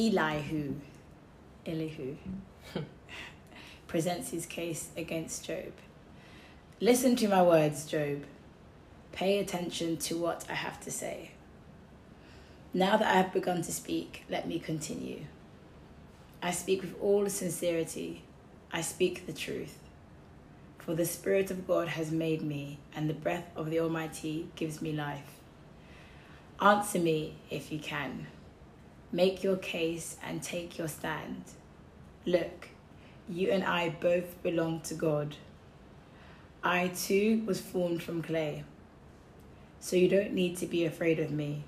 Elihu, Elihu, presents his case against Job. Listen to my words, Job. Pay attention to what I have to say. Now that I have begun to speak, let me continue. I speak with all sincerity. I speak the truth. For the Spirit of God has made me, and the breath of the Almighty gives me life. Answer me if you can. Make your case and take your stand. Look, you and I both belong to God. I too was formed from clay. So you don't need to be afraid of me.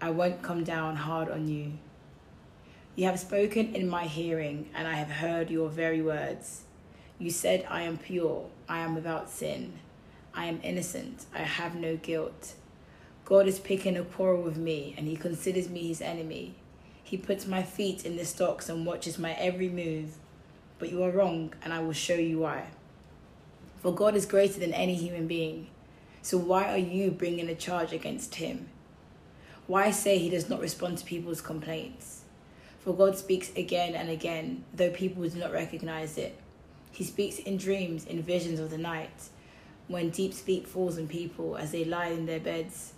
I won't come down hard on you. You have spoken in my hearing, and I have heard your very words. You said, I am pure, I am without sin, I am innocent, I have no guilt. God is picking a quarrel with me, and he considers me his enemy. He puts my feet in the stocks and watches my every move. But you are wrong, and I will show you why. For God is greater than any human being. So why are you bringing a charge against him? Why say he does not respond to people's complaints? For God speaks again and again, though people do not recognize it. He speaks in dreams, in visions of the night, when deep sleep falls on people as they lie in their beds.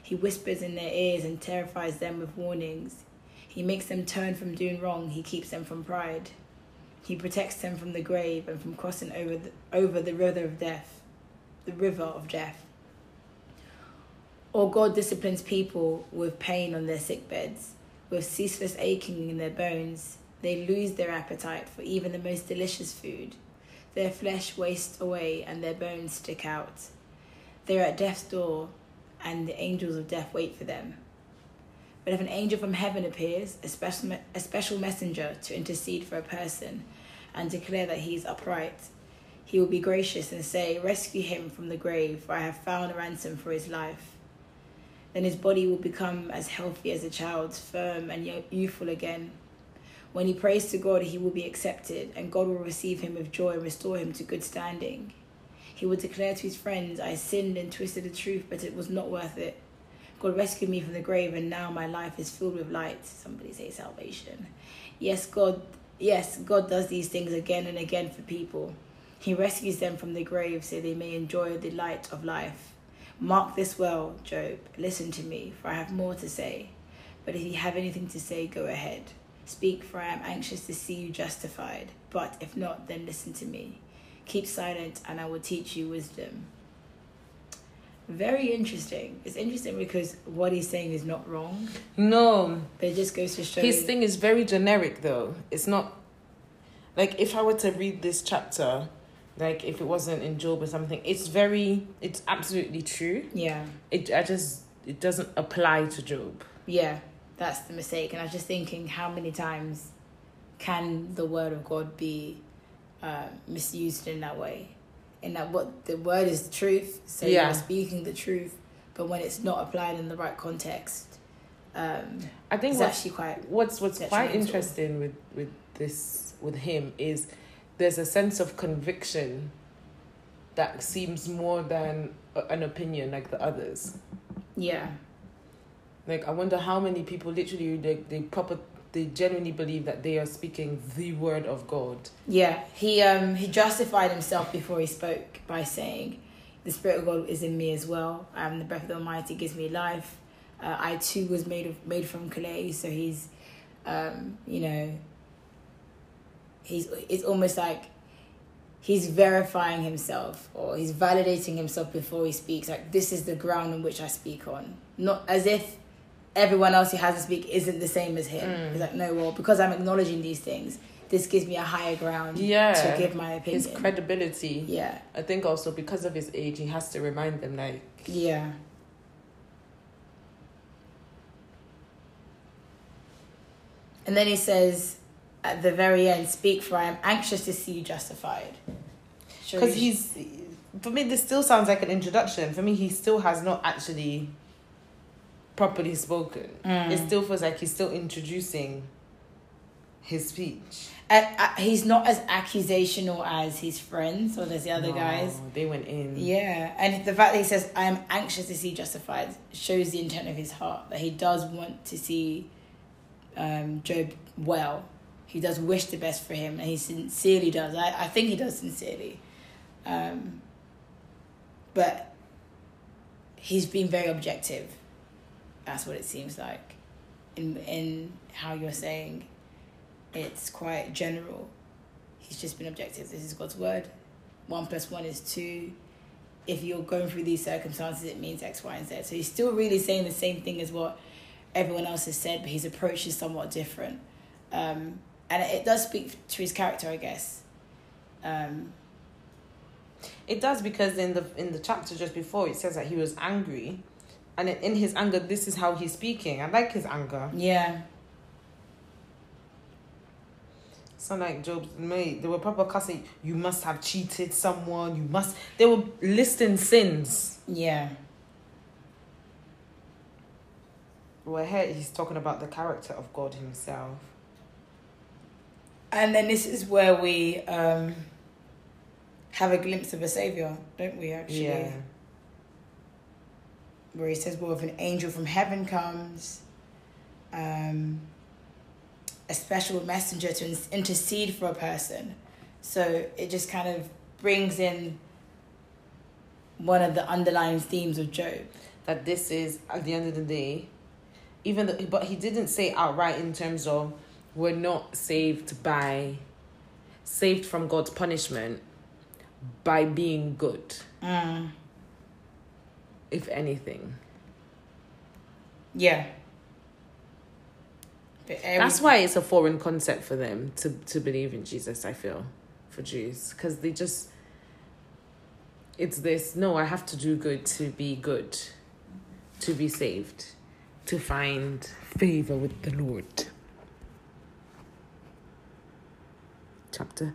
He whispers in their ears and terrifies them with warnings. He makes them turn from doing wrong, he keeps them from pride. He protects them from the grave and from crossing over the, over the river of death, the river of death. Or God disciplines people with pain on their sick beds, with ceaseless aching in their bones. They lose their appetite for even the most delicious food. Their flesh wastes away and their bones stick out. They are at death's door, and the angels of death wait for them. But if an angel from heaven appears, a special, a special messenger to intercede for a person and declare that he is upright, he will be gracious and say, Rescue him from the grave, for I have found a ransom for his life. Then his body will become as healthy as a child's, firm and youthful again. When he prays to God, he will be accepted, and God will receive him with joy and restore him to good standing. He will declare to his friends, I sinned and twisted the truth, but it was not worth it. God rescued me from the grave, and now my life is filled with light. Somebody say salvation. Yes, God, yes, God does these things again and again for people. He rescues them from the grave so they may enjoy the light of life. Mark this well, Job. Listen to me, for I have more to say. But if you have anything to say, go ahead. Speak, for I am anxious to see you justified. But if not, then listen to me. Keep silent, and I will teach you wisdom very interesting. It's interesting because what he's saying is not wrong. No. But it just goes to show His thing is very generic though. It's not like if I were to read this chapter, like if it wasn't in Job or something, it's very it's absolutely true. Yeah. It I just it doesn't apply to Job. Yeah. That's the mistake. And I was just thinking how many times can the word of God be uh, misused in that way? And that what the word is the truth. So yeah. you're speaking the truth, but when it's not applied in the right context, um, I think it's actually quite what's what's quite interesting with with this with him is there's a sense of conviction that seems more than an opinion like the others. Yeah. Like I wonder how many people literally they they proper they genuinely believe that they are speaking the word of God. Yeah, he um he justified himself before he spoke by saying, "The Spirit of God is in me as well. Um, the breath of the Almighty gives me life. Uh, I too was made of made from clay." So he's, um, you know, he's it's almost like he's verifying himself or he's validating himself before he speaks. Like this is the ground on which I speak on, not as if everyone else who has to speak isn't the same as him. Mm. He's like, no, well, because I'm acknowledging these things, this gives me a higher ground yeah, to give my opinion. His credibility. Yeah. I think also because of his age, he has to remind them, like. Yeah. And then he says at the very end, Speak, for I am anxious to see you justified. Because he's. For me, this still sounds like an introduction. For me, he still has not actually properly spoken. Mm. It still feels like he's still introducing his speech. Uh, uh, he's not as accusational as his friends or there's the other no, guys. They went in. Yeah, and the fact that he says, "I am anxious to see justified," shows the intent of his heart that he does want to see um, Job well. He does wish the best for him, and he sincerely does. I, I think he does sincerely. Um, but he's been very objective. That's what it seems like. In in how you're saying, it's quite general. He's just been objective. This is God's word. One plus one is two. If you're going through these circumstances, it means X, Y, and Z. So he's still really saying the same thing as what everyone else has said, but his approach is somewhat different. Um, and it does speak to his character, I guess. Um, it does because in the in the chapter just before it says that he was angry, and in his anger, this is how he's speaking. I like his anger. Yeah. So like Job's mate, they were proper cussing. You must have cheated someone. You must. They were listing sins. Yeah. Well, here he's talking about the character of God Himself. And then this is where we um, have a glimpse of a savior, don't we? Actually, yeah. Where he says, "Well, if an angel from heaven comes, um, a special messenger to intercede for a person," so it just kind of brings in one of the underlying themes of Job. That this is at the end of the day even though, but he didn't say outright in terms of we're not saved by saved from God's punishment by being good. Mm. If anything. Yeah. That's why it's a foreign concept for them to, to believe in Jesus, I feel, for Jews. Because they just, it's this no, I have to do good to be good, to be saved to find favor with the Lord. Chapter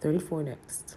34 next.